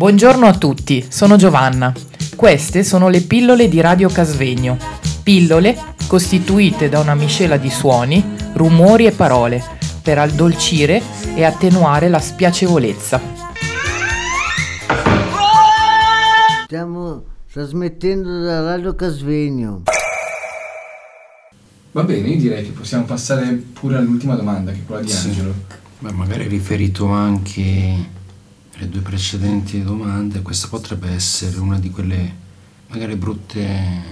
Buongiorno a tutti, sono Giovanna. Queste sono le pillole di Radio Casvegno. Pillole costituite da una miscela di suoni, rumori e parole per addolcire e attenuare la spiacevolezza. Stiamo trasmettendo da Radio Casvegno. Va bene, io direi che possiamo passare pure all'ultima domanda, che è quella di Sì. Angelo. Beh, magari riferito anche alle due precedenti domande, questa potrebbe essere una di quelle magari brutte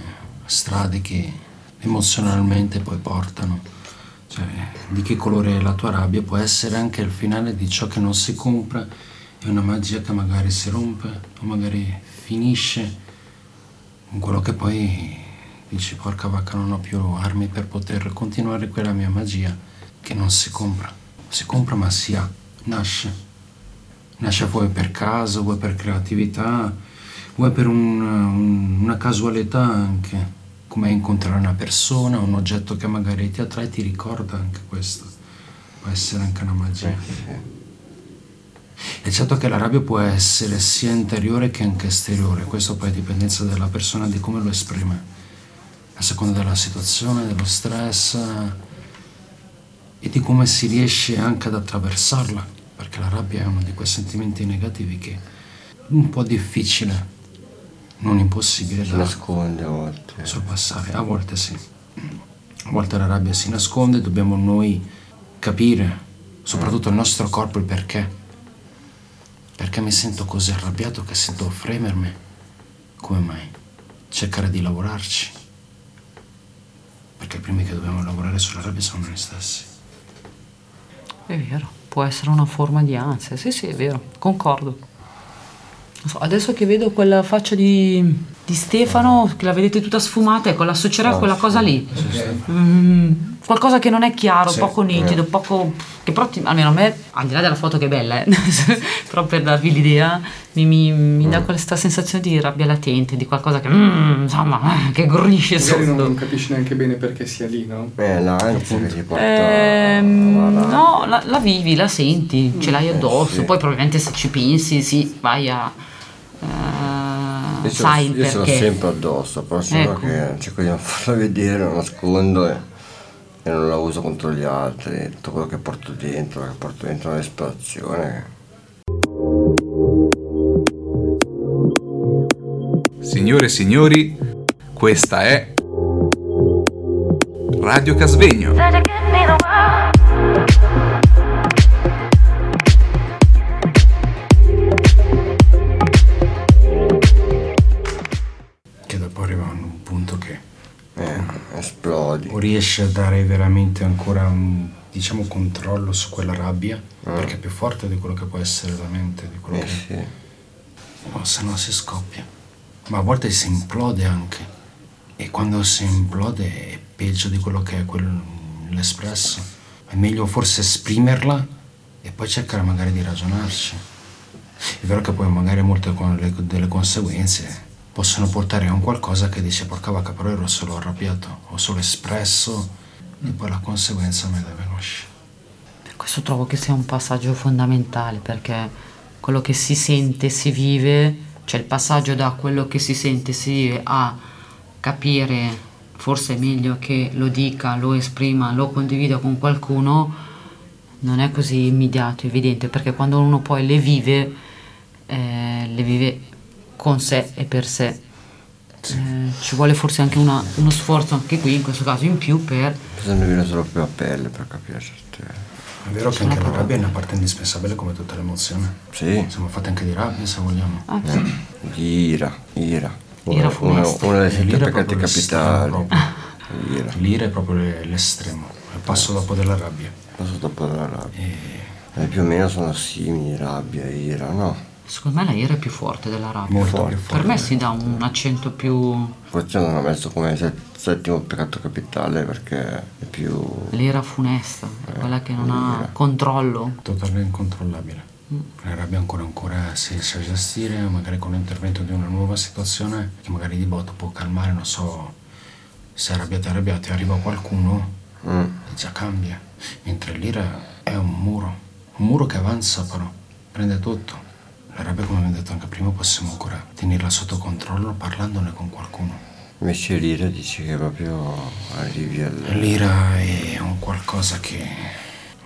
strade che emozionalmente poi portano. Cioè, di che colore è la tua rabbia? Può essere anche il finale di ciò che non si compra, è una magia che magari si rompe o magari finisce. In quello che poi dici porca vacca non ho più armi per poter continuare quella mia magia che non si compra. Si compra ma si ha nasce nasce vuoi per caso vuoi per creatività vuoi per un- un- una casualità anche come incontrare una persona un oggetto che magari ti attrae ti ricorda anche questo. Può essere anche una magia. È certo che la rabbia può essere sia interiore che anche esteriore, questo poi a dipendenza della persona di come lo esprime, a seconda della situazione, dello stress e di come si riesce anche ad attraversarla, perché la rabbia è uno di quei sentimenti negativi che è un po' difficile, non impossibile Si da nasconde a volte. sorpassare, a volte sì. A volte la rabbia si nasconde, dobbiamo noi capire, soprattutto il nostro corpo, il perché. Perché mi sento così arrabbiato che sento fremermi? Come mai? Cercare di lavorarci. Perché i primi che dobbiamo lavorare sulla rabbia sono noi stessi. È vero, può essere una forma di ansia. Sì, sì, è vero, concordo. Adesso che vedo quella faccia di, di Stefano, che la vedete tutta sfumata, ecco, l'associerà a quella cosa lì. Mm, qualcosa che non è chiaro, Sì, poco nitido, poco... che però, ti- almeno a me, al di là della foto che è bella, eh, però per darvi l'idea, mi, mi- mi dà questa sensazione di rabbia latente, di qualcosa che, mm, insomma, che grunisce Magari non, sotto. non capisci neanche bene perché sia lì, no? Eh, l'ansia che ti porta Ehm, rabbia. no, la, la vivi, la senti, ce l'hai addosso, sì. poi probabilmente se ci pensi, sì, vai a... Io ce, sai l'ho, il io ce l'ho sempre addosso, però solo Ecco. che cerco di non farla vedere, la nascondo e, e non la uso contro gli altri. Tutto quello che porto dentro, che porto dentro è un'espirazione. Signore e signori, questa è Radio Casvegno. Riesci a dare veramente ancora un diciamo controllo su quella rabbia perché è più forte di quello che può essere la mente di quello Eh che sì. o se no si scoppia. Ma a volte si implode anche. E quando si implode è peggio di quello che è quel- l'espresso. È meglio forse esprimerla e poi cercare magari di ragionarci. È vero che poi magari molte con le- delle conseguenze possono portare a un qualcosa che dice porca vacca però ero solo arrabbiato ho solo espresso e poi la conseguenza me deve uscire Questo trovo che sia un passaggio fondamentale perché quello che si sente, si vive, cioè il passaggio da quello che si sente, si vive a capire, forse è meglio che lo dica, lo esprima, lo condivida con qualcuno, non è così immediato, evidente, perché quando uno poi le vive, eh, le vive con sé e per sé. Eh, ci vuole forse anche una- uno sforzo, anche qui in questo caso in più, per Bisogna vivere solo più a pelle per capire certe... è vero che anche la rabbia è una parte indispensabile come tutte le emozioni Sì, siamo fatti anche di rabbia se vogliamo Ah, sì. di ira, ira. Ira Una, una, una delle sette l'ira è peccati proprio l'estremo capitali. proprio. Ira. L'ira è proprio le- l'estremo, il passo dopo della rabbia. Passo dopo la rabbia. E Eh, più o meno sono simili, rabbia e ira, no? Secondo me la ira è più forte della rabbia. molto Forte. più forte. Per me si dà un accento più. Forse non l'ho messo come set- settimo peccato capitale perché è più... l'ira funesta, quella che non ha l'ira. controllo. Totalmente incontrollabile. La rabbia ancora ancora si riesce a gestire, magari con l'intervento di una nuova situazione che magari di botto può calmare, non so, se arrabbiate arrabbiate arriva qualcuno Mm. e già cambia. Mentre l'ira è un muro, un muro che avanza però, prende tutto. La rabbia, come abbiamo detto anche prima, possiamo ancora tenerla sotto controllo parlandone con qualcuno. Invece l'ira dici che proprio arrivi al... L'ira è un qualcosa che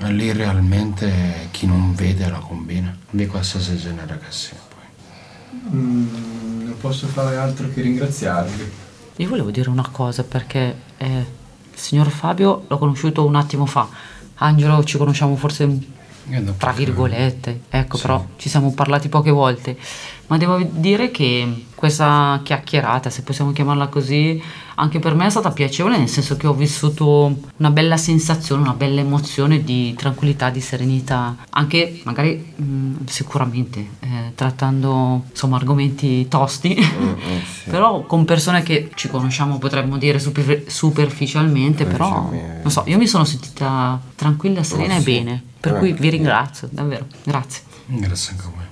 lì realmente chi non vede la combina di qualsiasi genere che sia. Poi. Mm, non posso fare altro che ringraziarvi. Io volevo dire una cosa perché eh, il signor Fabio l'ho conosciuto un attimo fa. Angelo ci conosciamo forse tra virgolette, ecco, Sì. però ci siamo parlati poche volte. Ma devo dire che questa chiacchierata, se possiamo chiamarla così, anche per me è stata piacevole, nel senso che ho vissuto una bella sensazione, una bella emozione di tranquillità, di serenità, anche magari mh, sicuramente eh, trattando insomma argomenti tosti, Mm, mm, sì. però con persone che ci conosciamo potremmo dire super- superficialmente, però non so, io mi sono sentita tranquilla, serena Oh, e sì. bene, per Eh, cui vi ringrazio, davvero, grazie. Grazie anche a voi.